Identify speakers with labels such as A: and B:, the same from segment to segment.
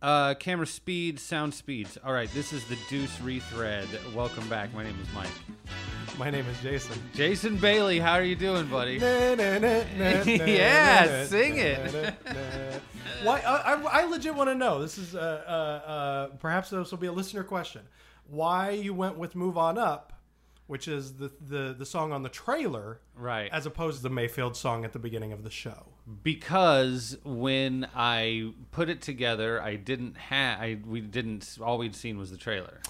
A: Uh, camera speed, sound speeds. All right, this is the Deuce Rethread. Welcome back. My name is Mike.
B: My name is Jason.
A: Jason Bailey, how are you doing, buddy?
B: yeah,
A: sing it.
B: Why? I, I, I legit want to know. This is uh, uh, uh, perhaps this will be a listener question. Why you went with "Move On Up," which is the the, the song on the trailer,
A: Right.
B: as opposed to the Mayfield song at the beginning of the show.
A: because when I put it together, I didn't have. I we didn't. All we'd seen was the trailer.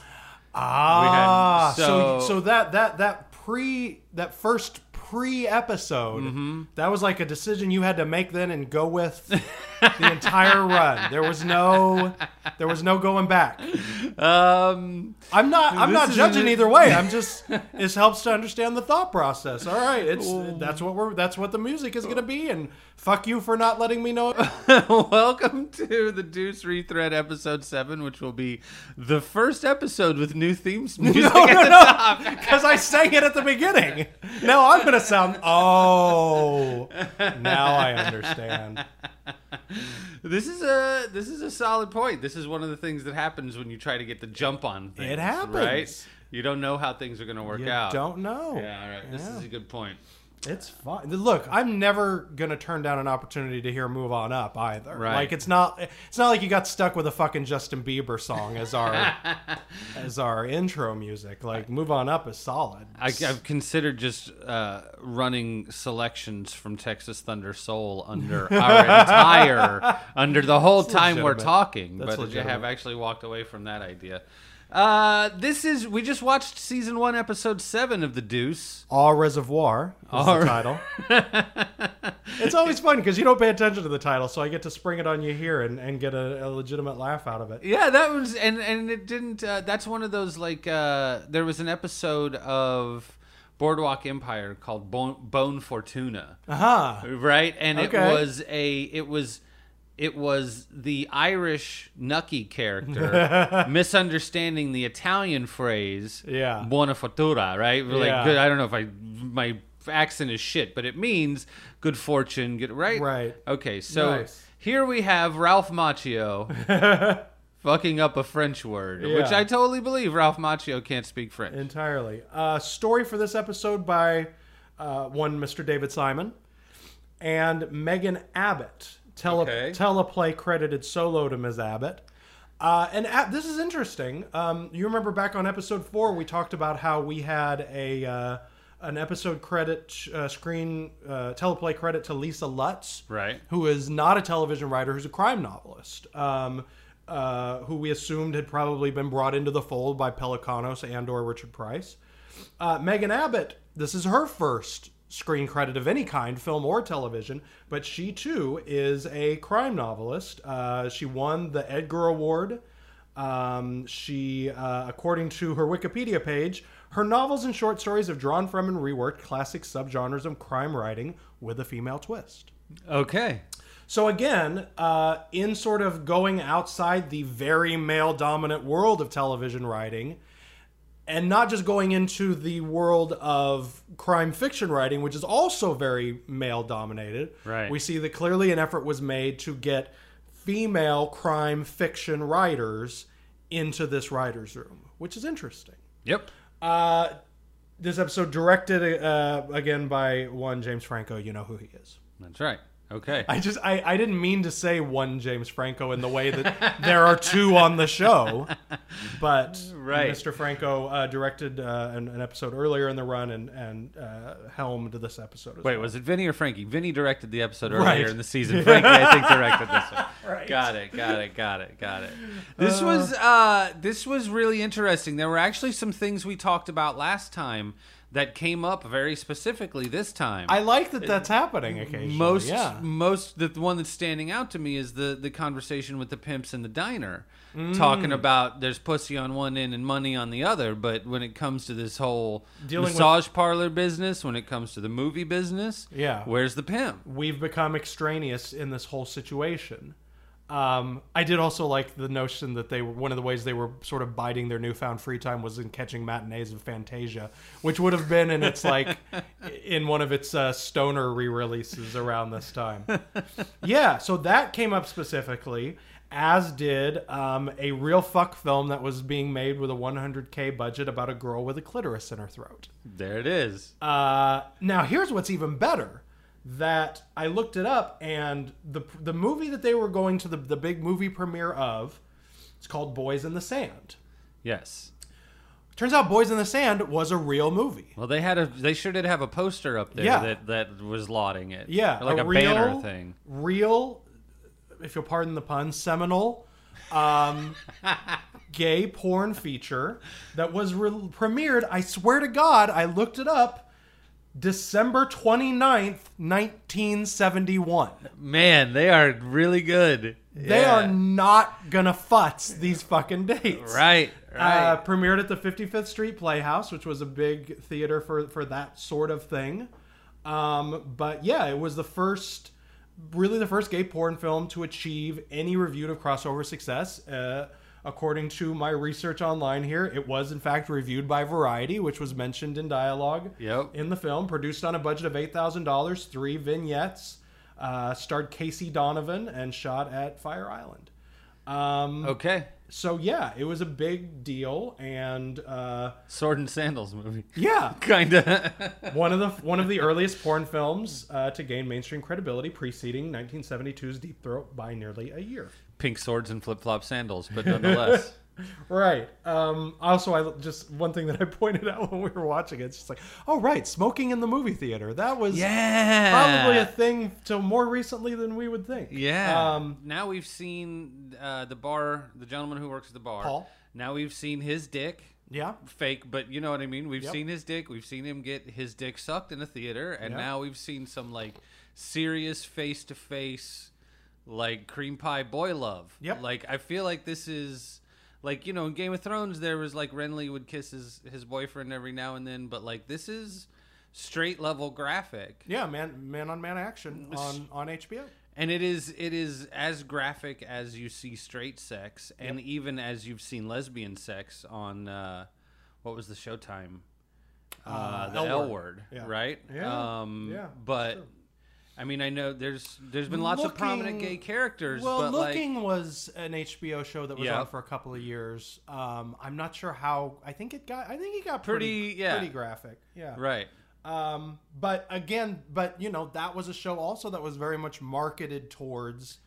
B: Ah, so
A: so-
B: so that that that pre that first pre episode
A: Mm-hmm.
B: that was like a decision you had to make then and go with the entire run. There was no there was no going back.
A: Um,
B: I'm not I'm not judging either way. I'm just this helps to understand the thought process. All right, it's that's what we're that's what the music is going to be and fuck you for not letting me know.
A: welcome to the Deuce Rethread episode seven, which will be the first episode with new themes music
B: No, no, no, because I sang it at the beginning. Now I'm gonna sound. Oh, now I understand.
A: This is a this is a solid point. This is one of the things that happens when you try to get the jump on things.
B: It happens.
A: right? You don't know how things are going to work
B: You
A: out.
B: don't know.
A: Yeah, all right. This
B: Yeah.
A: is a good point.
B: It's fine. Look, I'm never gonna turn down an opportunity to hear "Move On Up" either.
A: Right.
B: Like it's not. It's not like you got stuck with a fucking Justin Bieber song as our as our intro music. Like "Move On Up" is solid.
A: I, I've considered just uh, running selections from Texas Thunder Soul under our entire under the whole time we're talking,
B: That's
A: but I have actually walked away from that idea. Uh, this is we just watched season one, episode seven of The Deuce.
B: Au reservoir is
A: Au-
B: the title. it's always fun because you don't pay attention to the title, so I get to spring it on you here and, and get a, a legitimate laugh out of it.
A: Yeah, that was and and it didn't. Uh, that's one of those like uh, there was an episode of Boardwalk Empire called Bone, Bone for Tuna.
B: Aha. Uh-huh.
A: Right and
B: Okay.
A: it was a it was it was the irish nucky character misunderstanding the italian phrase
B: Yeah.
A: buona fortuna right like
B: Yeah.
A: good i don't know if i my accent is shit but it means good fortune good right
B: Right.
A: okay so
B: Nice.
A: here we have ralph macchio fucking up a french word which i totally believe ralph macchio can't speak french
B: Entirely. Uh, story for this episode by uh, one Mr. David Simon and Megan Abbott. Tele-
A: Okay.
B: Teleplay credited solo to Ms. Abbott. Uh, and Ab- this is interesting. Um, you remember back on episode four, we talked about how we had a uh, an episode credit uh, screen uh, teleplay credit to Lisa Lutz,
A: Right.
B: Who is not a television writer, who's a crime novelist. Um, uh, who we assumed had probably been brought into the fold by Pelecanos and or Richard Price. Uh, Megan Abbott, this is her first screen credit of any kind, film or television, but she too is a crime novelist. Uh, she won the Edgar Award. Um, she, uh, according to her Wikipedia page, her novels and short stories have drawn from and reworked classic subgenres of crime writing with a female twist.
A: okay
B: So again, uh, in sort of going outside the very male dominant world of television writing, and not just going into the world of crime fiction writing, which is also very male dominated.
A: Right.
B: We see that clearly an effort was made to get female crime fiction writers into this writers' room, which is interesting.
A: yep
B: Uh, this episode directed uh, again by one James Franco. You know who he is.
A: that's right okay
B: I just I, I didn't mean to say one James Franco in the way that there are two on the show, but
A: Right.
B: Mr. Franco uh, directed uh, an, an episode earlier in the run and and uh, helmed this episode. As
A: Wait,
B: well.
A: was it Vinny or Frankie? Vinny directed the episode earlier
B: Right.
A: in the season. Frankie, I think, directed this one.
B: Right.
A: Got it. Got it. Got it. Got it. This was uh, this was really interesting. There were actually some things we talked about last time that came up very specifically this time.
B: I like that that's happening occasionally.
A: most
B: yeah.
A: most the, the one that's standing out to me is the the conversation with the pimps in the diner
B: Mm.
A: talking about there's pussy on one end and money on the other but when it comes to this whole
B: Dealing with-
A: massage parlor business when it comes to the movie business
B: Yeah.
A: where's the pimp
B: We've become extraneous in this whole situation. Um, I did also like the notion that they were one of the ways they were sort of biding their newfound free time was in catching matinees of Fantasia, which would have been in its like in one of its uh, stoner re-releases around this time. yeah, so that came up specifically, as did um, a real fuck film that was being made with a 100k budget about a girl with a clitoris in her throat.
A: There it is.
B: Uh, now, here's what's even better. That I looked it up, and the the movie that they were going to the, the big movie premiere of, it's called Boys in the Sand.
A: Yes.
B: Turns out Boys in the Sand was a real movie.
A: Well, they had a. They sure did have a poster up there
B: Yeah.
A: that that was lauding it.
B: Yeah,
A: Or like a,
B: real,
A: banner thing.
B: Real, if you'll pardon the pun, seminal, um, gay porn feature that was re- premiered. I swear to God, I looked it up. December 29th, 1971.
A: Man, they are really good.
B: They
A: Yeah.
B: are not gonna futz these fucking dates.
A: right. Right.
B: Uh, premiered at the 55th Street Playhouse, which was a big theater for, for that sort of thing. Um, but yeah, it was the first, really the first gay porn film to achieve any reviewed of crossover success. Uh, according to my research online here, it was in fact reviewed by Variety, which was mentioned in dialogue
A: Yep.
B: in the film. Produced on a budget of $8,000, three vignettes, uh, starred Casey Donovan, and shot at Fire Island. Um,
A: okay.
B: so yeah, it was a big deal, and uh,
A: Sword and Sandals movie.
B: yeah,
A: Kinda.
B: one of the one of the earliest porn films uh, to gain mainstream credibility, preceding 1972's Deep Throat by nearly a year.
A: Pink swords and flip flop sandals, but nonetheless.
B: Right. Um, also, I just one thing that I pointed out when we were watching it, it's just like, oh right, smoking in the movie theater. That was
A: yeah.
B: probably a thing till more recently than we would think.
A: Yeah.
B: Um,
A: now we've seen uh, the bar, the gentleman who works at the bar.
B: Paul.
A: Now we've seen his dick.
B: yeah.
A: Fake, but you know what I mean. We've
B: Yep.
A: seen his dick. We've seen him get his dick sucked in a theater, and
B: Yep.
A: now we've seen some like serious face to face, like cream pie boy love.
B: Yep.
A: Like I feel like this is. Like you know, in Game of Thrones, there was like Renly would kiss his his boyfriend every now and then, but like this is straight level graphic.
B: Yeah, man, man on man action on on HBO.
A: and it is it is as graphic as you see straight sex and even as you've seen lesbian sex on uh what was the showtime uh,
B: Uh,
A: the
B: L
A: L
B: Word.
A: word,
B: Yeah.
A: right
B: Yeah.
A: um
B: Yeah,
A: but. I mean i know there's there's been lots of prominent gay characters
B: Well,
A: but
B: Looking was an HBO show that was
A: Yeah.
B: on for a couple of years. Um, I'm not sure how. I think it got. I think it got
A: Pretty-
B: pretty,
A: yeah.
B: pretty graphic. Yeah.
A: right
B: Um, but again, but you know, that was a show also that was very much marketed towards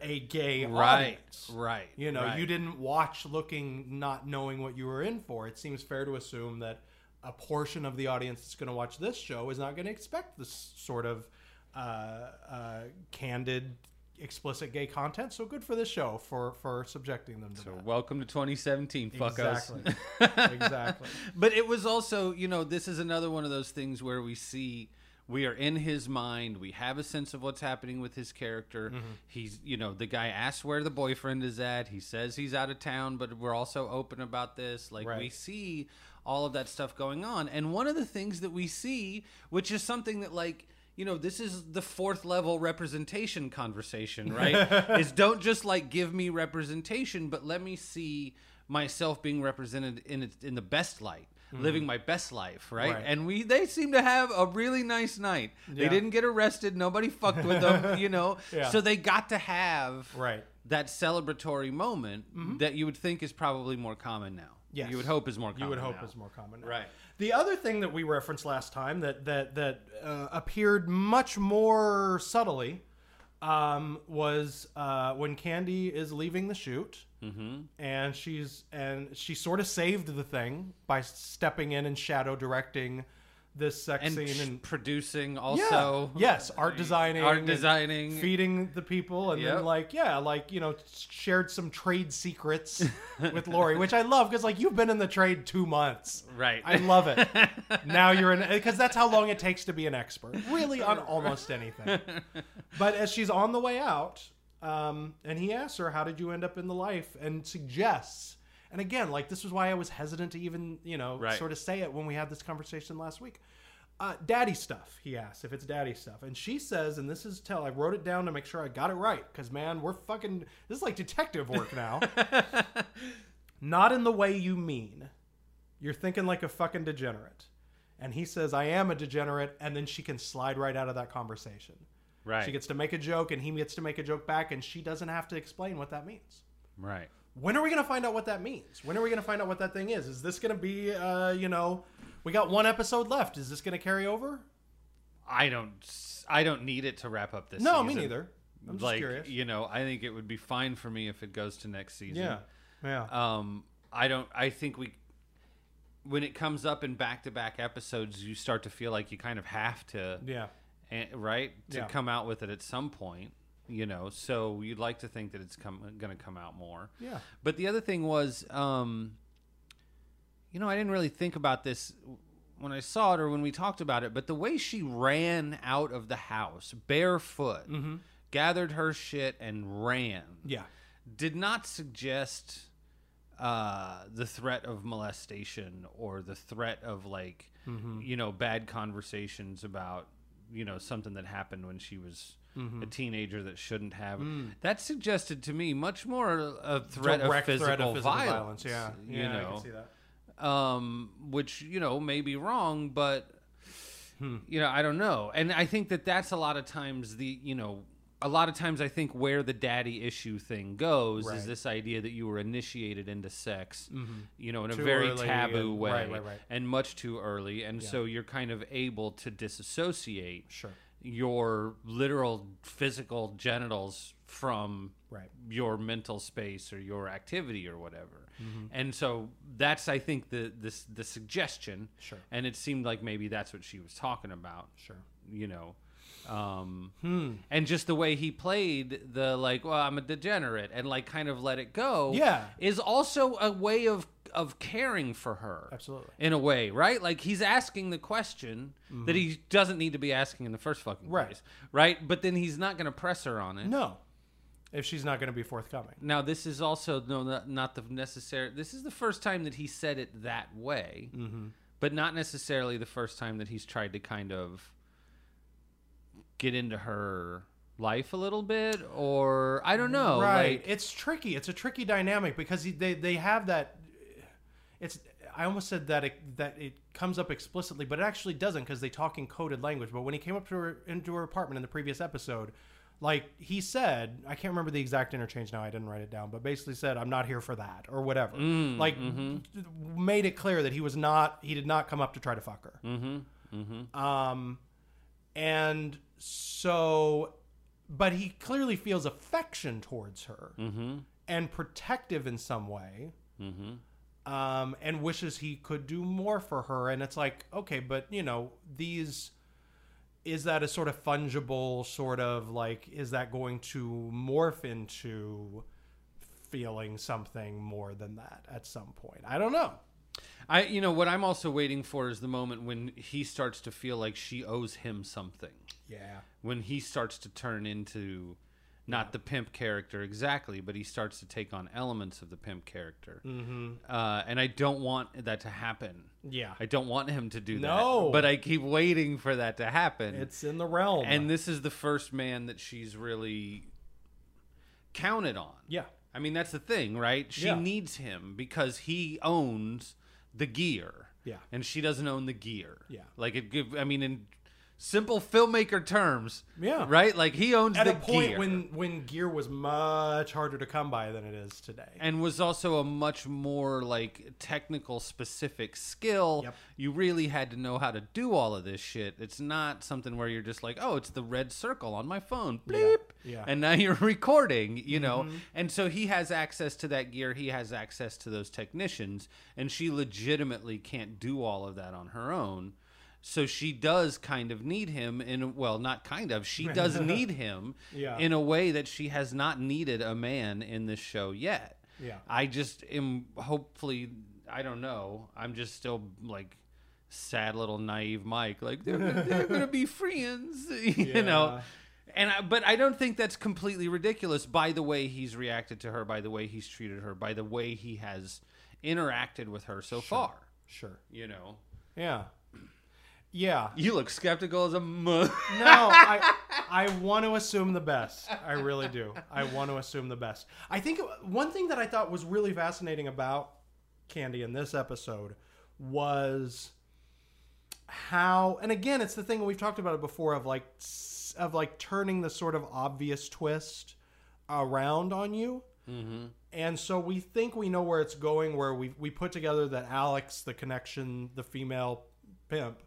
B: a gay
A: right
B: audience.
A: right
B: You know,
A: right.
B: you didn't watch looking not knowing what you were in for. It seems fair to assume that a portion of the audience that's going to watch this show is not going to expect this sort of candid, explicit gay content. So good for this show for for subjecting them to
A: so
B: that.
A: welcome to 2017 fuckos
B: Exactly. exactly.
A: but it was also you know this is another one of those things where we see we are in his mind we have a sense of what's happening with his character
B: Mm-hmm.
A: he's you know the guy asks where the boyfriend is at he says he's out of town but we're also open about this like we see all of that stuff going on and one of the things that we see which is something that like you know this is the fourth level representation conversation right is don't just like give me representation but let me see myself being represented in its, in the best light living my best life right?
B: Mm-hmm. Right.
A: and we they seem to have a really nice night they didn't get arrested nobody fucked with them you know
B: Yeah.
A: so they got to have
B: Right.
A: that celebratory moment that you would think is probably more common now
B: Yes.
A: you would hope is more common
B: You would hope
A: now.
B: is more common. now.
A: Right.
B: The other thing that we referenced last time that that that uh, appeared much more subtly um, was uh, when Candy is leaving the shoot,
A: mm-hmm.
B: and she's and she sort of saved the thing by stepping in and shadow directing this sex
A: and
B: scene and
A: producing
B: yeah,
A: also
B: yes, art designing,
A: art designing
B: feeding the people, and
A: Yep.
B: then like yeah, like you know, shared some trade secrets with Lori, which I love because like you've been in the trade two months.
A: right
B: I love it. now you're in because that's how long it takes to be an expert, really on almost anything. But as she's on the way out, um, and he asks her, "How did you end up in the life?" and suggests, and again, like this was why I was hesitant to even you know
A: Right.
B: sort of say it when we had this conversation last week. Uh, daddy stuff, he asks if it's daddy stuff, and she says, and this is tell I wrote it down to make sure I got it right because man, we're fucking this is like detective work now. Not in the way you mean. You're thinking like a fucking degenerate. And he says, I am a degenerate. And then she can slide right out of that conversation.
A: Right.
B: She gets to make a joke, and he gets to make a joke back, and she doesn't have to explain what that means.
A: Right.
B: When are we going to find out what that means? When are we going to find out what that thing is? Is this going to be, uh, you know, we got one episode left. Is this going to carry over?
A: I don't. I don't need it to wrap up this.
B: No, me neither. I'm just
A: like
B: curious.
A: you know, I think it would be fine for me if it goes to next season.
B: Yeah, yeah,
A: Um, I don't. I think we, when it comes up in back-to-back episodes, you start to feel like you kind of have to,
B: yeah.
A: eh, right, to
B: Yeah.
A: come out with it at some point. You know, so you'd like to think that it's come going to come out more.
B: Yeah.
A: But the other thing was, um, you know, I didn't really think about this when I saw it or when we talked about it, but the way she ran out of the house barefoot, gathered her shit and ran,
B: Yeah.
A: did not suggest uh, the threat of molestation or the threat of like, you know, bad conversations about, you know, something that happened when she was. Mm-hmm. A teenager that shouldn't have. Mm. That suggested to me much more a threat, of physical,
B: threat of physical
A: violence.
B: Yeah.
A: you
B: yeah, I can see that.
A: um, which you know may be wrong, but hmm. you know I don't know. And I think that that's a lot of times the you know a lot of times I think where the daddy issue thing goes
B: Right.
A: is this idea that you were initiated into sex, mm-hmm. you know, in
B: Too
A: a very taboo
B: and-
A: way
B: right, right, right.
A: and much too early, and so you're kind of able to disassociate
B: Sure.
A: Your literal physical genitals from
B: Right.
A: your mental space or your activity or whatever.
B: Mm-hmm.
A: And so that's I think the this the suggestion.
B: Sure.
A: And it seemed like maybe that's what she was talking about.
B: Sure.
A: You know. Um
B: Hmm.
A: and just the way he played the like, well, I'm a degenerate and like kind of let it go
B: Yeah.
A: is also a way of of caring for her
B: Absolutely.
A: in a way, right? Like he's asking the question that he doesn't need to be asking in the first fucking
B: Right.
A: place, right? But then he's not going to press her on it.
B: No. If she's not going to be forthcoming.
A: Now this is also no, not, not the necessary. This is the first time that he said it that way,
B: Mm-hmm.
A: but not necessarily the first time that he's tried to kind of get into her life a little bit, or I don't know,
B: right.
A: like-
B: it's tricky. It's a tricky dynamic because they they have that. It's. I almost said that it, that it comes up explicitly, but it actually doesn't because they talk in coded language. But when he came up to her into her apartment in the previous episode, like he said, I can't remember the exact interchange now. I didn't write it down, but basically said, "I'm not here for that" or whatever.
A: Mm,
B: like
A: mm-hmm.
B: made it clear that he was not. He did not come up to try to fuck her.
A: mm-hmm, mm-hmm.
B: Um, and so, but he clearly feels affection towards her
A: Mm-hmm.
B: and protective in some way. Um, and wishes he could do more for her. And it's like, okay, but you know, these is that a sort of fungible sort of like is that going to morph into feeling something more than that at some point? I don't know.
A: I, you know, what I'm also waiting for is the moment when he starts to feel like she owes him something.
B: Yeah.
A: When he starts to turn into not the pimp character exactly, but he starts to take on elements of the pimp character.
B: Mm-hmm.
A: Uh, and I don't want that to happen.
B: Yeah.
A: I don't want him to do that.
B: No.
A: But I keep waiting for that to happen.
B: It's in the realm.
A: and this is the first man that she's really counted on.
B: yeah.
A: I mean, that's the thing, right? She
B: Yeah.
A: needs him because he owns the gear.
B: Yeah.
A: And she doesn't own the gear.
B: Yeah.
A: Like it give I mean in simple filmmaker terms.
B: Yeah.
A: Right? Like he owns
B: at
A: the
B: a point
A: gear.
B: when when gear was much harder to come by than it is today.
A: and was also a much more like technical specific skill.
B: Yep.
A: You really had to know how to do all of this shit. It's not something where you're just like, "Oh, it's the red circle on my phone." Bleep.
B: Yeah. Mm-hmm.
A: And now you're recording, you know. And so he has access to that gear, he has access to those technicians, and she legitimately can't do all of that on her own. So she does kind of need him in well, not kind of. She does need him
B: Yeah.
A: in a way that she has not needed a man in this show yet.
B: Yeah.
A: I just am hopefully I don't know. I'm just still like sad little naive Mike like they're they're going to be friends, you know. And I, but I don't think that's completely ridiculous by the way he's reacted to her, by the way he's treated her, by the way he has interacted with her so far,
B: Sure.
A: you know.
B: Yeah. Yeah.
A: You look skeptical as a mu-
B: No, I I want to assume the best. I really do. I want to assume the best. I think one thing that I thought was really fascinating about Candy in this episode was how and again it's the thing we've talked about it before of like of like turning the sort of obvious twist around on you. Mm-hmm. And so we think we know where it's going. Where we we put together that Alex, the connection, the female pimp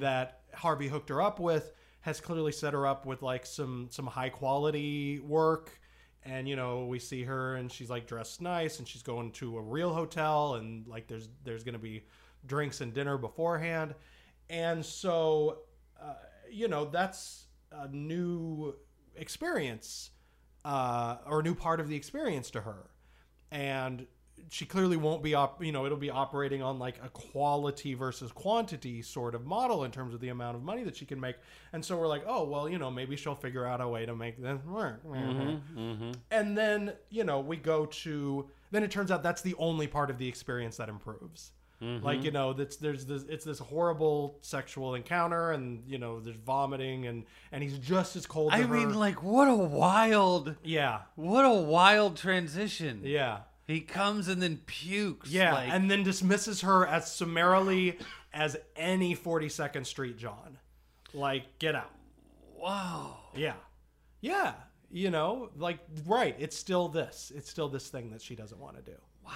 B: that Harvey hooked her up with, has clearly set her up with like some some high quality work. And you know we see her and she's like dressed nice and she's going to a real hotel and like there's there's gonna be drinks and dinner beforehand. And so uh, you know that's a new experience uh, or a new part of the experience to her and she clearly won't be op- you know it'll be operating on like a quality versus quantity sort of model in terms of the amount of money that she can make. And so we're like oh well you know maybe she'll figure out a way to make this work. Mm-hmm, mm-hmm. And then you know we go to then it turns out that's the only part of the experience that improves. Mm-hmm. Like you know that's there's this it's this horrible sexual encounter and you know there's vomiting and and he's just as cold
A: I
B: her.
A: mean, like, what a wild,
B: yeah.
A: what a wild transition.
B: yeah
A: He comes and then pukes.
B: Yeah,
A: like,
B: and then dismisses her as summarily as any 42nd Street John. Like, get out.
A: wow.
B: Yeah. Yeah. You know, like, right. It's still this. It's still this thing that she doesn't want to do.
A: Wow.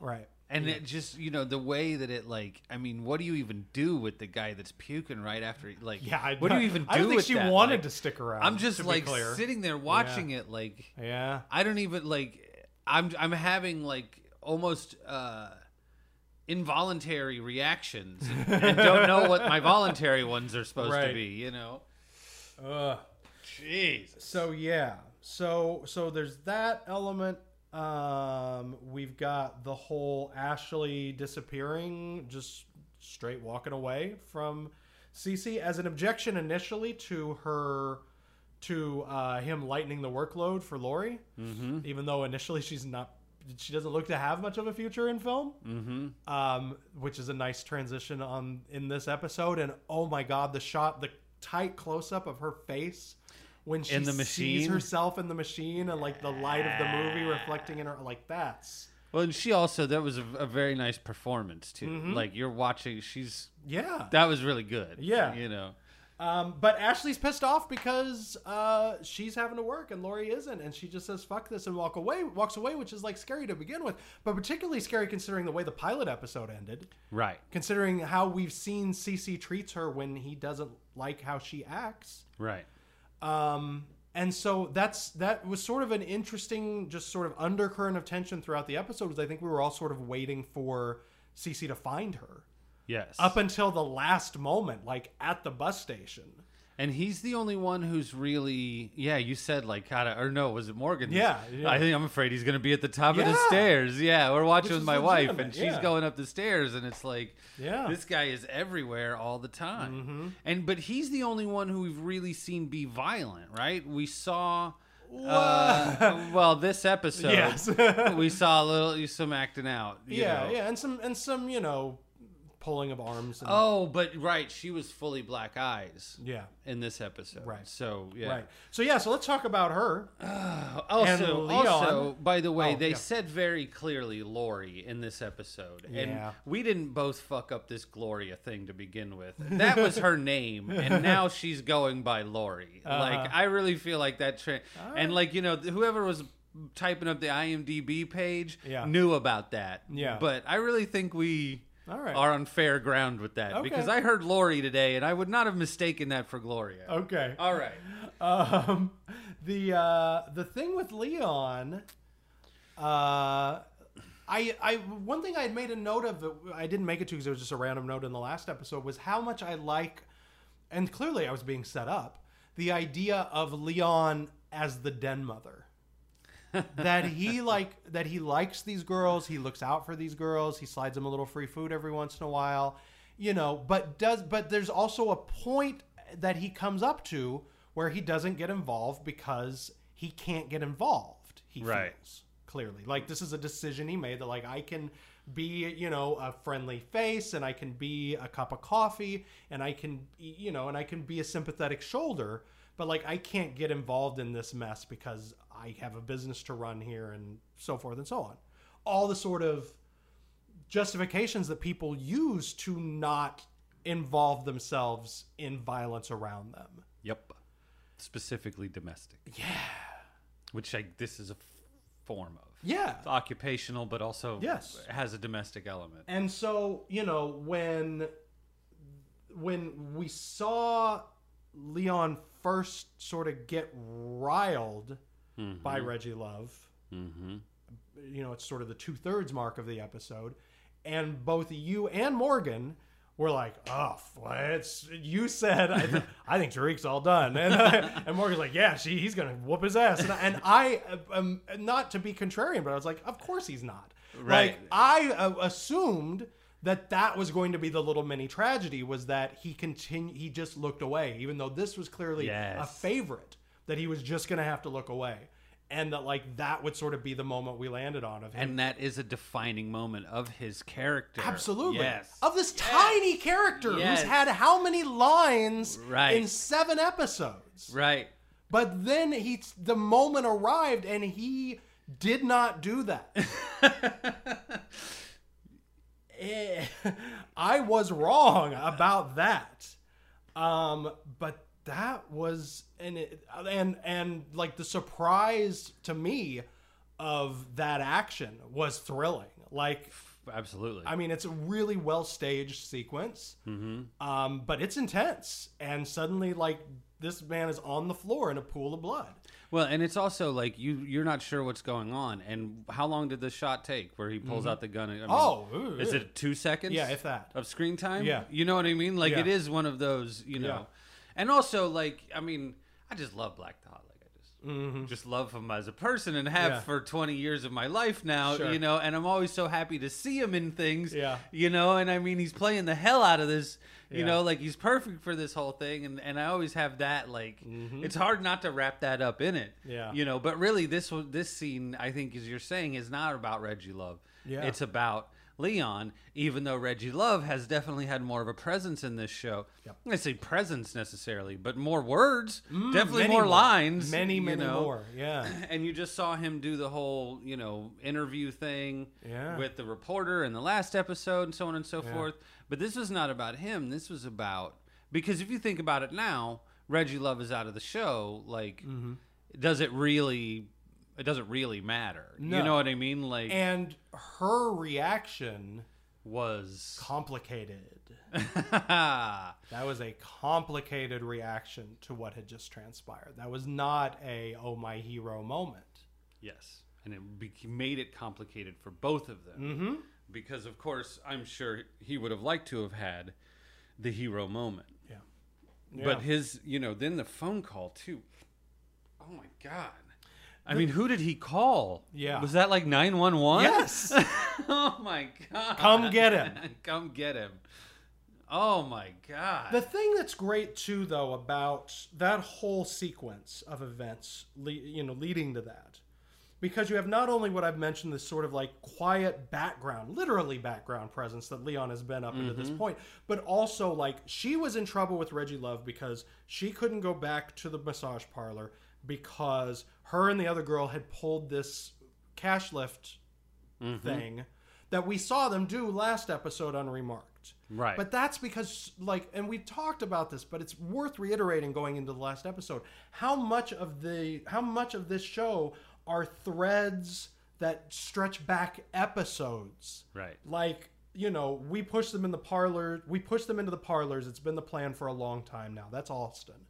B: Right.
A: And it just, you know, the way that it, like, I mean, what do you even do with the guy that's puking right after, like,
B: Yeah. I,
A: what do you even do
B: I don't think she
A: that?
B: wanted
A: Like,
B: to stick around.
A: I'm just like sitting there watching it, like,
B: Yeah.
A: I don't even like. I'm I'm having like almost uh, involuntary reactions and, and don't know what my voluntary ones are supposed to be. You know.
B: Ugh.
A: Jeez.
B: So yeah. So so there's that element. Um, we've got the whole Ashley disappearing, just straight walking away from Cece as an objection initially to her to uh, him lightening the workload for Lori. Mm-hmm. Even though initially she's not, she doesn't look to have much of a future in film. Mm-hmm. Um, which is a nice transition on in this episode. And oh my god, the shot, the tight close up of her face when she
A: In the
B: sees herself in the machine and like the light of the movie reflecting in her, like that's
A: Well, and she also that was a, a very nice performance too.
B: Mm-hmm.
A: Like you're watching, she's
B: yeah.
A: that was really good.
B: Yeah.
A: You know.
B: Um, but Ashley's pissed off because uh, she's having to work and Lori isn't, and she just says "fuck this" and walk away. Walks away, which is like scary to begin with, but particularly scary considering the way the pilot episode ended.
A: Right.
B: Considering how we've seen CC treats her when he doesn't like how she acts.
A: Right.
B: Um, and so that's that was sort of an interesting, just sort of undercurrent of tension throughout the episode. Was I think we were all sort of waiting for CC to find her
A: Yes.
B: up until the last moment, like at the bus station.
A: And he's the only one who's really, yeah. You said like kind of, or no, was it Morgan?
B: Yeah, yeah.
A: I think I'm afraid he's gonna be at the top of the stairs. Yeah, we're watching
B: Which
A: with my wife, and she's
B: yeah.
A: going up the stairs, and it's like,
B: Yeah.
A: this guy is everywhere all the time.
B: Mm-hmm.
A: And but he's the only one who we've really seen be violent, right? We saw. Uh, well, this episode,
B: Yes.
A: we saw a little some acting out. you
B: yeah,
A: know.
B: yeah, and some and some you know pulling of arms. And,
A: Oh, but right, she was fully black eyes
B: yeah,
A: in this episode.
B: Right.
A: So yeah.
B: right. So yeah, so let's talk about her.
A: Also,
B: And
A: also, by the way,
B: Oh,
A: they
B: yeah.
A: said very clearly Lori in this episode, and
B: Yeah.
A: we didn't both fuck up this Gloria thing to begin with. That was her name, and now she's going by Lori.
B: Uh-huh.
A: Like, I really feel like that. Tra- and like you know, whoever was typing up the IMDb page
B: Yeah.
A: knew about that.
B: Yeah.
A: but I really think we.
B: All right.
A: Are on fair ground with that
B: Okay.
A: because I heard Lori today and I would not have mistaken that for Gloria.
B: Okay.
A: All right.
B: Um, the uh, the thing with Leon, uh, I I one thing I had made a note of, that I didn't make it to because it was just a random note in the last episode, was how much I like, and clearly I was being set up, the idea of Leon as the den mother. That he like that he likes these girls he looks out for these girls he slides them a little free food every once in a while you know but does but there's also a point that he comes up to where he doesn't get involved because he can't get involved he
A: Right.
B: feels clearly like this is a decision he made that like i can be you know a friendly face and i can be a cup of coffee and i can you know and i can be a sympathetic shoulder but like i can't get involved in this mess because i have a business to run here and so forth and so on all the sort of justifications that people use to not involve themselves in violence around them
A: Yep. specifically domestic.
B: Yeah.
A: Which I, this is a form of.
B: Yeah.
A: It's occupational, but also
B: Yes.
A: has a domestic element.
B: And so, you know, when when we saw Leon first sort of get riled by Reggie Love,
A: Mm-hmm.
B: you know, it's sort of the two thirds mark of the episode, and both you and Morgan were like, "Oh, it's you said I, th- I think Tariq's all done," and and Morgan's like, "Yeah, she, he's gonna whoop his ass," and, I- and I, um, not to be contrarian, but I was like, "Of course he's not."
A: Right.
B: Like I uh, assumed that that was going to be the little mini tragedy was that he continue he just looked away, even though this was clearly a favorite that he was just gonna have to look away. And that like that would sort of be the moment we landed on of him
A: And that is a defining moment of his character.
B: Absolutely.
A: Yes.
B: Of this tiny character
A: Yes.
B: who's had how many lines
A: Right.
B: in seven episodes.
A: Right.
B: But then he the moment arrived and he did not do that. Eh, I was wrong about that. Um, but that was and it, and and like the surprise to me of that action was thrilling. Like
A: Absolutely.
B: I mean, it's a really well staged sequence, um, but it's intense. And suddenly, like this man is on the floor in a pool of blood.
A: Well, and it's also like you you're not sure what's going on. And how long did the shot take where he pulls out the gun? I mean,
B: Oh, ooh,
A: is it 2 seconds?
B: Yeah, if that.
A: Of screen time?
B: Yeah.
A: You know what I mean? Like
B: Yeah.
A: it is one of those, you know.
B: Yeah.
A: And also like I mean, I just love Black Thought. Like I just
B: Mm-hmm.
A: just love him as a person and have
B: Yeah.
A: for 20 years of my life now,
B: Sure.
A: you know, and I'm always so happy to see him in things.
B: Yeah.
A: You know, and I mean he's playing the hell out of this, you
B: Yeah.
A: know, like he's perfect for this whole thing and and I always have that like it's hard not to wrap that up in it.
B: Mm-hmm. Yeah.
A: You know, but really this this scene I think as you're saying is not about Reggie Love.
B: Yeah.
A: It's about Leon, even though Reggie Love has definitely had more of a presence in this show.
B: Yep.
A: I say presence necessarily, but more words, definitely
B: Mm, Many
A: more, lines,
B: Many,
A: you
B: many
A: know.
B: more. Yeah.
A: And you just saw him do the whole, you know, interview thing
B: Yeah.
A: with the reporter in the last episode and so on and so
B: Yeah.
A: forth. But this was not about him. This was about because if you think about it now, Reggie Love is out of the show. Like,
B: Mm-hmm.
A: does it really? It doesn't really matter.
B: No.
A: You know what I mean? Like,
B: And her reaction
A: was
B: complicated. That was a complicated reaction to what had just transpired. That was not a oh my hero moment.
A: Yes, and it be- made it complicated for both of them
B: Mm-hmm.
A: because, of course, I'm sure he would have liked to have had the hero moment.
B: Yeah.
A: But his, you know, then the phone call too. Oh my god! I mean, who did he call?
B: Yeah.
A: was that like nine one one?
B: Yes.
A: oh my god!
B: Come get him.
A: Come get him! Oh my god!
B: The thing that's great too, though, about that whole sequence of events, le- you know, leading to that, because you have not only what I've mentioned, this sort of like quiet background, literally background presence that Leon has been up into this mm-hmm. point, but also like she was in trouble with Reggie Love because she couldn't go back to the massage parlor because her and the other girl had pulled this cash lift thing that we saw them do last episode unremarked.
A: Right.
B: But that's because, like, and we talked about this, but it's worth reiterating going into the last episode how much of the how much of this show are threads that stretch back episodes.
A: right.
B: Like, you know, we push them in the parlor. We push them into the parlors. It's been the plan for a long time now. That's Alston.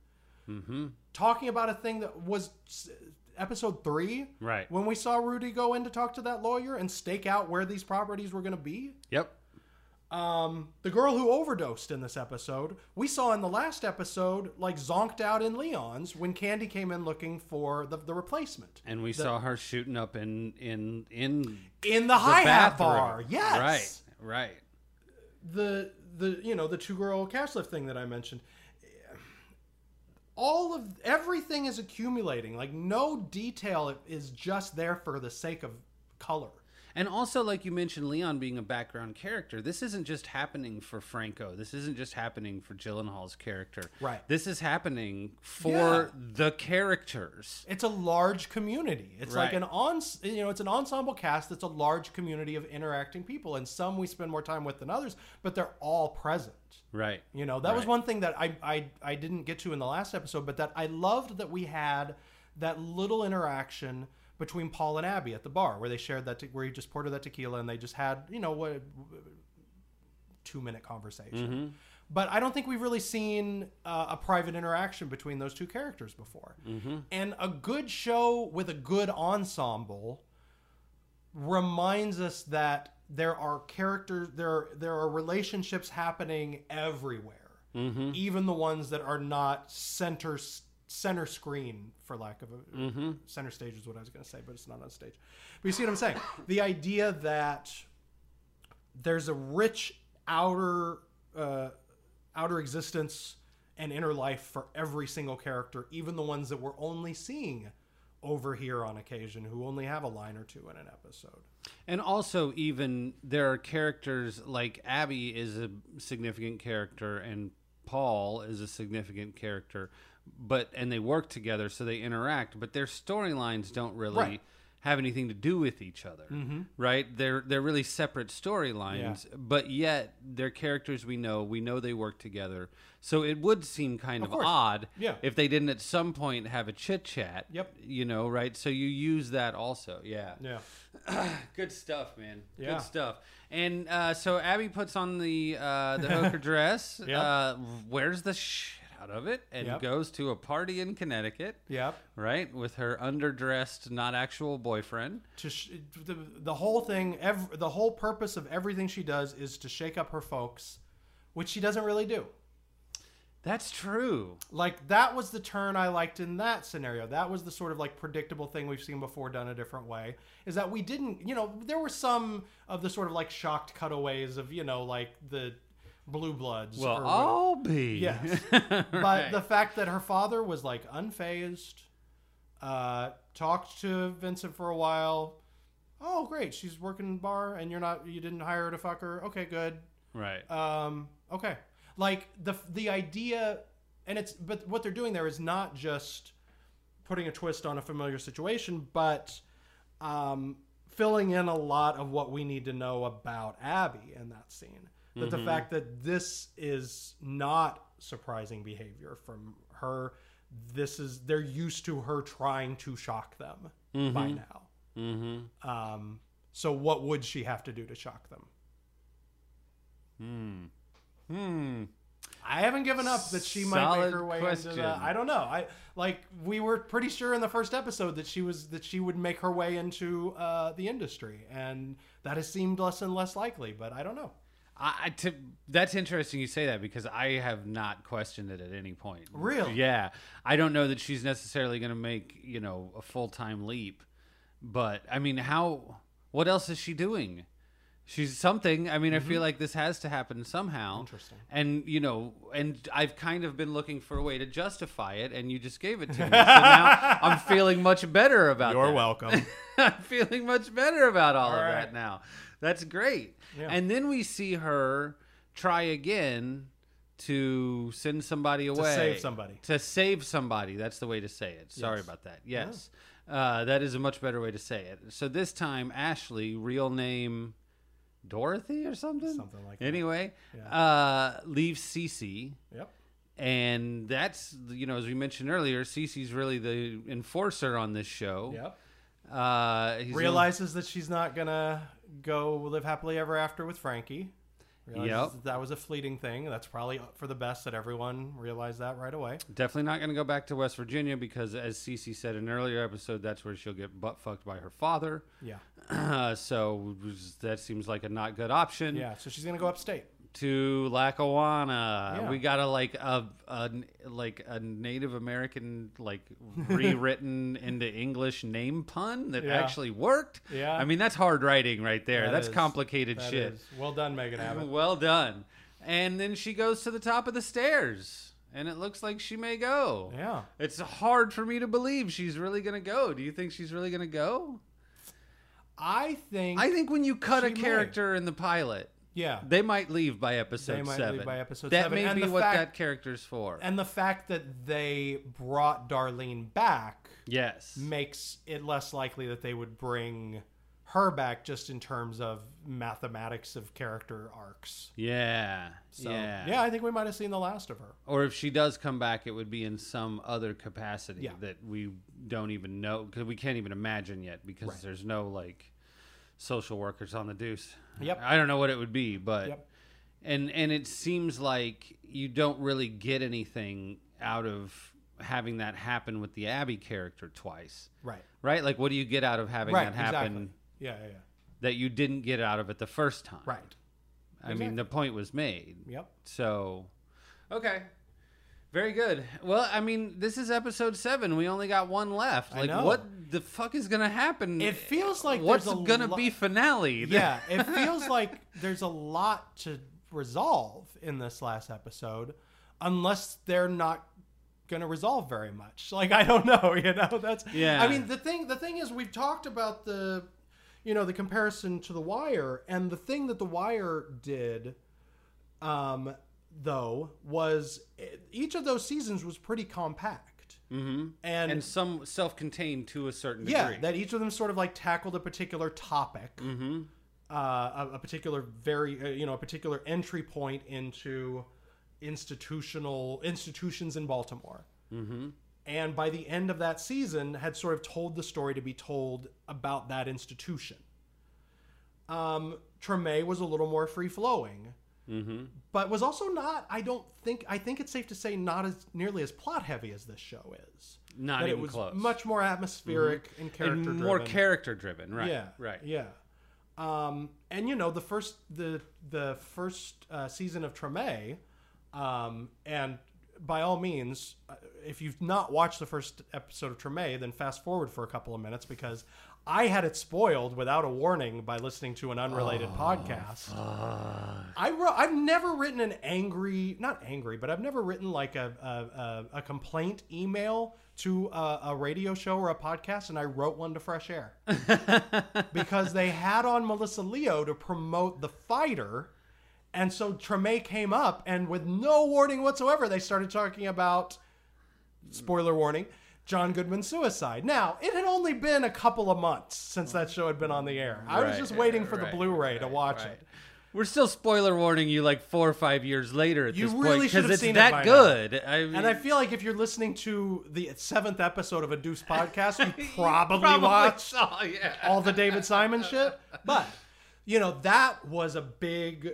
A: Mm-hmm.
B: Talking about a thing that was episode three,
A: Right.
B: when we saw Rudy go in to talk to that lawyer and stake out where these properties were going to be.
A: Yep.
B: Um, the girl who overdosed in this episode, we saw in the last episode, like zonked out in Leon's when Candy came in looking for the, the replacement
A: And we saw her shooting up in in in
B: in the, hi hat
A: bathroom.
B: bar. Yes,
A: Right. Right.
B: The the you know the two girl cash lift thing that I mentioned. All of everything is accumulating. Like no detail is just there for the sake of color.
A: And also, like you mentioned, Leon being a background character, this isn't just happening for Franco. This isn't just happening for Gyllenhaal's character.
B: Right.
A: This is happening for
B: Yeah.
A: the characters.
B: It's a large community. It's like an on, you know, it's an ensemble cast that's a large community of interacting people, and some we spend more time with than others, but they're all present.
A: Right.
B: You know, that was one thing that I, I I didn't get to in the last episode, but that I loved that we had that little interaction between Paul and Abby at the bar where they shared that te- where he just poured her that tequila and they just had you know what two minute conversation. Mm-hmm. But I don't think we've really seen uh, a private interaction between those two characters before. Mm-hmm. And a good show with a good ensemble reminds us that there are characters there there are relationships happening everywhere mm-hmm. even the ones that are not center center screen for lack of a center stage is what i was going to say but it's not on stage. But you see what i'm saying? The idea that there's a rich outer uh, outer existence and inner life for every single character even the ones that we're only seeing over here on occasion who only have a line or two in an episode.
A: And also, even there are characters like Abby is a significant character, and Paul is a significant character, but and they work together, so they interact. But their storylines don't really
B: Right.
A: have anything to do with each other, right? They're they're really separate storylines, but yet they're characters we know. We know they work together, so it would seem kind of,
B: course.
A: odd
B: Yeah.
A: if they didn't at some point have a chit chat.
B: Yep.
A: You know, right? So you use that also, yeah.
B: yeah
A: Good stuff, man.
B: Yeah.
A: Good stuff. And uh, so Abby puts on the uh, the hooker dress,
B: Yep.
A: uh, wears the shit out of it, and
B: Yep.
A: goes to a party in Connecticut,
B: yep
A: right, with her underdressed, not actual boyfriend.
B: to sh- the, the whole thing ev- the whole purpose of everything she does is to shake up her folks which she doesn't really do
A: That's true.
B: like that was the turn i liked in that scenario that was the sort of like predictable thing we've seen before done a different way is that we didn't you know there were some of the sort of like shocked cutaways of you know like the blue bloods
A: Well,
B: or
A: I'll be.
B: Yes.
A: Right.
B: but the fact that her father was like unfazed, uh, talked to Vincent for a while. Oh, great, she's working in bar, and you're not. You didn't hire her to fuck her. Okay, good.
A: right.
B: Um, okay, like the the idea, and it's but what they're doing there is not just putting a twist on a familiar situation, but um, filling in a lot of what we need to know about Abby in that scene. That the fact that this is not surprising behavior from her. This is they're used to her trying to shock them by now.
A: mm-hmm.
B: Um, so what would she have to do to shock them?
A: Hmm.
B: I haven't given up that she might
A: Solid
B: make her way
A: question.
B: into the. I don't know. I like we were pretty sure in the first episode that she was that she would make her way into uh, the industry, and that has seemed less and less likely. But I don't know.
A: I, to, that's interesting you say that because I have not questioned it at any point.
B: Really?
A: Yeah. I don't know that she's necessarily going to make, you know, a full time leap. But, I mean, how, what else is she doing? She's something. I mean, I feel like this has to happen somehow.
B: Mm-hmm. Interesting.
A: And, you know, and I've kind of been looking for a way to justify it, and you just gave it to me. So now I'm feeling much better about You're that.
B: welcome.
A: I'm feeling much better about all, of
B: right.
A: that now. That's great.
B: Yeah.
A: And then we see her try again to send somebody away.
B: To save somebody.
A: To save somebody. That's the way to say it. Sorry
B: Yes.
A: about that. Yes. Uh, that is a much better way to say it. So this time, Ashley, real name Dorothy or something?
B: Something like that.
A: Anyway,
B: Yeah.
A: uh, leaves Cece.
B: yep.
A: And that's, you know, as we mentioned earlier, Cece's really the enforcer on this show.
B: Yep.
A: Uh,
B: Realizes that she's not gonna go live happily ever after with Frankie.
A: Yep.
B: that, was a fleeting thing. That's probably for the best that everyone realized that right away.
A: Definitely not going to go back to West Virginia because, as Cece said in an earlier episode, that's where she'll get butt fucked by her father.
B: Yeah.
A: so that seems like a not good option.
B: Yeah. So she's gonna go upstate.
A: To Lackawanna,
B: Yeah.
A: we got a like a, a like a Native American like rewritten into English name pun that
B: Yeah.
A: actually worked.
B: Yeah.
A: I mean that's hard writing right there.
B: That
A: that's
B: is-
A: complicated
B: That
A: shit.
B: is. Well done, Megan Abbott.
A: Well done. And then she goes to the top of the stairs, and it looks like she may go.
B: Yeah.
A: It's hard for me to believe she's really going to go. Do you think she's really going to go?
B: I think.
A: I think when you cut a
B: She may.
A: character in the pilot,
B: yeah.
A: they might leave by episode
B: They might
A: seven.
B: leave by episode
A: that
B: seven.
A: may
B: And
A: be what
B: fact-
A: that character's for.
B: And the fact that they brought Darlene back
A: yes.
B: makes it less likely that they would bring her back just in terms of mathematics of character arcs.
A: Yeah.
B: So,
A: yeah.
B: yeah, I think we might have seen the last of her.
A: Or if she does come back, it would be in some other capacity
B: Yeah.
A: that we don't even know because we can't even imagine yet because
B: Right.
A: there's no like social workers on the deuce.
B: Yep.
A: I don't know what it would be, but
B: Yep.
A: and and it seems like you don't really get anything out of having that happen with the Abby character twice,
B: Right.
A: right? Like, what do you get out of having
B: right.
A: that happen
B: Exactly. Yeah, yeah, yeah.
A: that you didn't get out of it the first time?
B: Right.
A: I mean, the point was made.
B: Yep.
A: So, okay. Very good. Well, I mean, this is episode seven. We only got one left. Like, what the fuck is gonna happen?
B: It feels like
A: what's
B: there's a
A: gonna
B: lo-
A: be finale?
B: yeah, it feels like there's a lot to resolve in this last episode, unless they're not going to resolve very much. Like I don't know, you know. That's
A: Yeah.
B: I mean, the thing the thing is, we've talked about the, you know, the comparison to the Wire, and the thing that the Wire did, um, though, was each of those seasons was pretty compact,
A: hmm
B: and,
A: And some self-contained to a certain degree.
B: yeah, that each of them sort of like tackled a particular topic
A: mm-hmm.
B: uh, a, a particular very uh, you know a particular entry point into institutional institutions in Baltimore.
A: Mm-hmm.
B: And by the end of that season, had sort of told the story to be told about that institution. Um, Treme was a little more free flowing,
A: Mm-hmm.
B: but was also not. I don't think. I think it's safe to say not as nearly as plot heavy as this show is.
A: Not
B: that
A: even
B: it was
A: close. Mm-hmm.
B: much more atmospheric and character
A: and more character driven. Right.
B: Yeah.
A: Right.
B: Yeah. Um, and you know the first the the first uh, season of Treme, um, and by all means, uh, if you've not watched the first episode of Treme, then fast forward for a couple of minutes because I had it spoiled without a warning by listening to an unrelated oh, podcast. I wrote. I've never written an angry, not angry, but I've never written like a a, a, a complaint email to a, a radio show or a podcast, and I wrote one to Fresh Air because they had on Melissa Leo to promote the fighter, and so Treme came up, and with no warning whatsoever, they started talking about. Spoiler warning. John Goodman's suicide. Now, it had only been a couple of months since that show had been on the air. I was just waiting for
A: right,
B: the Blu-ray to watch
A: right.
B: it.
A: We're still spoiler warning you like four or five years later at
B: You
A: this
B: really
A: point
B: should have
A: it's
B: seen it
A: that
B: by now.
A: good. I mean,
B: And I feel like if you're listening to the seventh episode of a Deuce podcast, you probably,
A: probably
B: watched
A: saw, yeah.
B: all the David Simon shit. But you know that was a big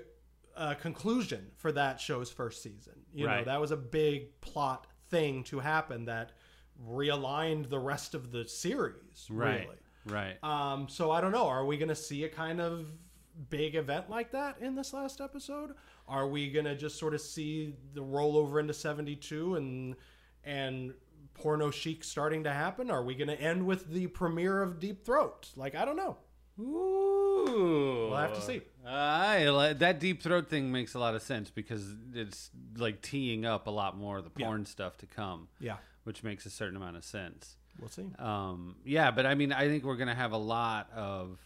B: uh, conclusion for that show's first season. You know that was a big plot thing to happen that realigned the rest of the series.
A: right,
B: Really.
A: right.
B: Um, so I don't know. Are we going to see a kind of big event like that in this last episode? Are we going to just sort of see the rollover into 72 and and porno chic starting to happen? Are we going to end with the premiere of Deep Throat? Like I don't know.
A: Ooh.
B: We'll have to see.
A: I that deep throat thing makes a lot of sense because it's like teeing up a lot more of the
B: Yeah.
A: porn stuff to come,
B: Yeah,
A: which makes a certain amount of sense.
B: we'll see.
A: Um, yeah, but I mean, I think we're gonna have a lot of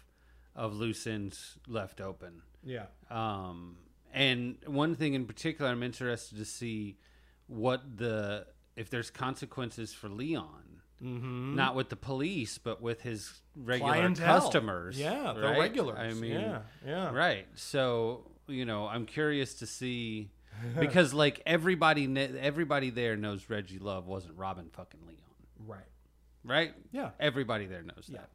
A: of loose ends left open.
B: Yeah.
A: Um, and one thing in particular, I'm interested to see what the if there's consequences for Leon.
B: Mm-hmm.
A: Not with the police, but with his regular
B: Clientele.
A: customers.
B: Yeah, the
A: right?
B: regulars.
A: I mean,
B: yeah, yeah.
A: right. So you know, I'm curious to see because like everybody, everybody there knows Reggie Love wasn't Robin fucking Leon,
B: Right.
A: right?
B: Yeah.
A: Everybody there knows
B: Yeah.
A: that.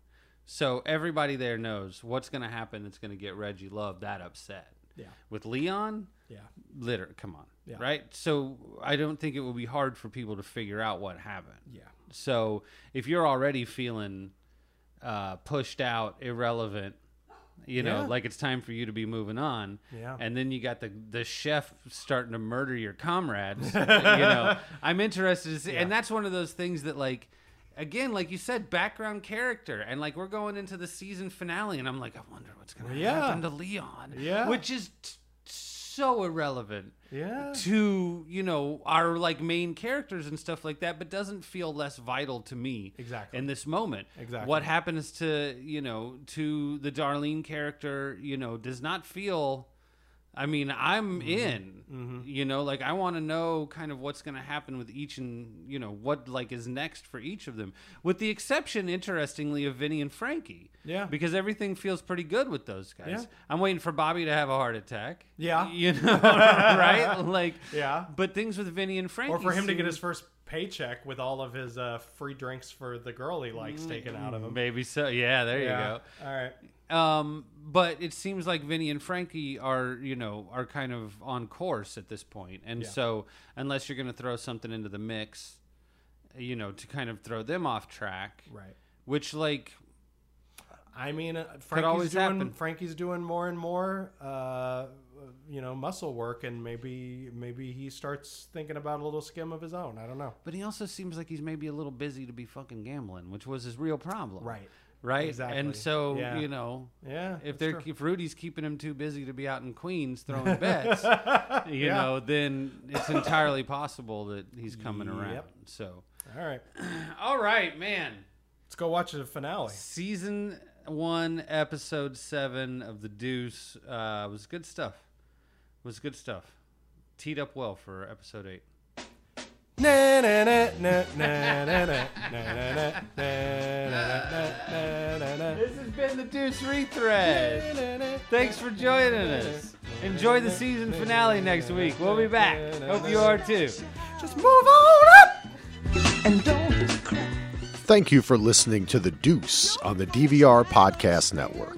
A: So everybody there knows what's going to happen that's going to get Reggie Love that upset.
B: Yeah.
A: With Leon,
B: Yeah.
A: liter come on.
B: Yeah.
A: Right? So I don't think it will be hard for people to figure out what happened.
B: Yeah.
A: So if you're already feeling uh, pushed out, irrelevant, you know,
B: Yeah.
A: like it's time for you to be moving on,
B: Yeah.
A: and then you got the the chef starting to murder your comrades, you know, I'm interested to see, and that's one of those things that like. Again, like you said, background character, and like we're going into the season finale, and I'm like, I wonder what's gonna
B: Yeah.
A: happen to Leon,
B: Yeah.
A: which is t- so irrelevant
B: Yeah.
A: to you know our like main characters and stuff like that but doesn't feel less vital to me
B: Exactly.
A: in this moment
B: Exactly.
A: what happens to you know to the darlene character you know does not feel i mean i'm
B: Mm-hmm.
A: in you know like i want to know kind of what's going to happen with each and you know what like is next for each of them with the exception interestingly of vinny and frankie
B: Yeah.
A: because everything feels pretty good with those guys
B: Yeah.
A: i'm waiting for bobby to have a heart attack
B: Yeah.
A: you know right like
B: Yeah.
A: but things with Vinny and Frankie,
B: Or for him to get his first paycheck with all of his uh, free drinks for the girl he likes taken out of him.
A: maybe so. Yeah, there
B: Yeah.
A: you go.
B: All right.
A: Um, but it seems like Vinny and Frankie are, you know, are kind of on course at this point, and
B: Yeah.
A: so unless you're going to throw something into the mix, you know, to kind of throw them off track,
B: Right.
A: which like
B: I mean, uh, Frankie's
A: always
B: doing
A: happen.
B: Frankie's doing more and more, uh, you know, muscle work, and maybe maybe he starts thinking about a little skim of his own. I don't know.
A: But he also seems like he's maybe a little busy to be fucking gambling, which was his real problem.
B: Right.
A: Right.
B: Exactly.
A: And so,
B: Yeah.
A: you know,
B: Yeah.
A: if they're
B: true.
A: if Rudy's keeping him too busy to be out in Queens throwing bets, you
B: Yeah.
A: know, then it's entirely possible that he's coming around. So,
B: all right,
A: all right, man.
B: let's go watch the finale.
A: Season one, episode seven of The Deuce uh, was good stuff. Was good stuff. Teed up well for episode eight. This has been The Deuce Rethread. Thanks for joining us. Enjoy the season finale next week. We'll be back. Hope you are too.
B: Just move on up.
C: And don't cry.
D: Thank you for listening to The Deuce on the DVR Podcast Network.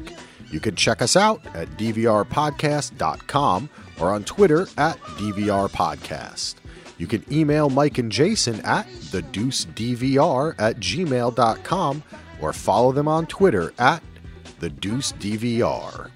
D: You can check us out at dvrpodcast.com or on Twitter at dvrpodcast. You can email Mike and Jason at thedeucedvr at gmail.com or follow them on Twitter at thedeucedvr.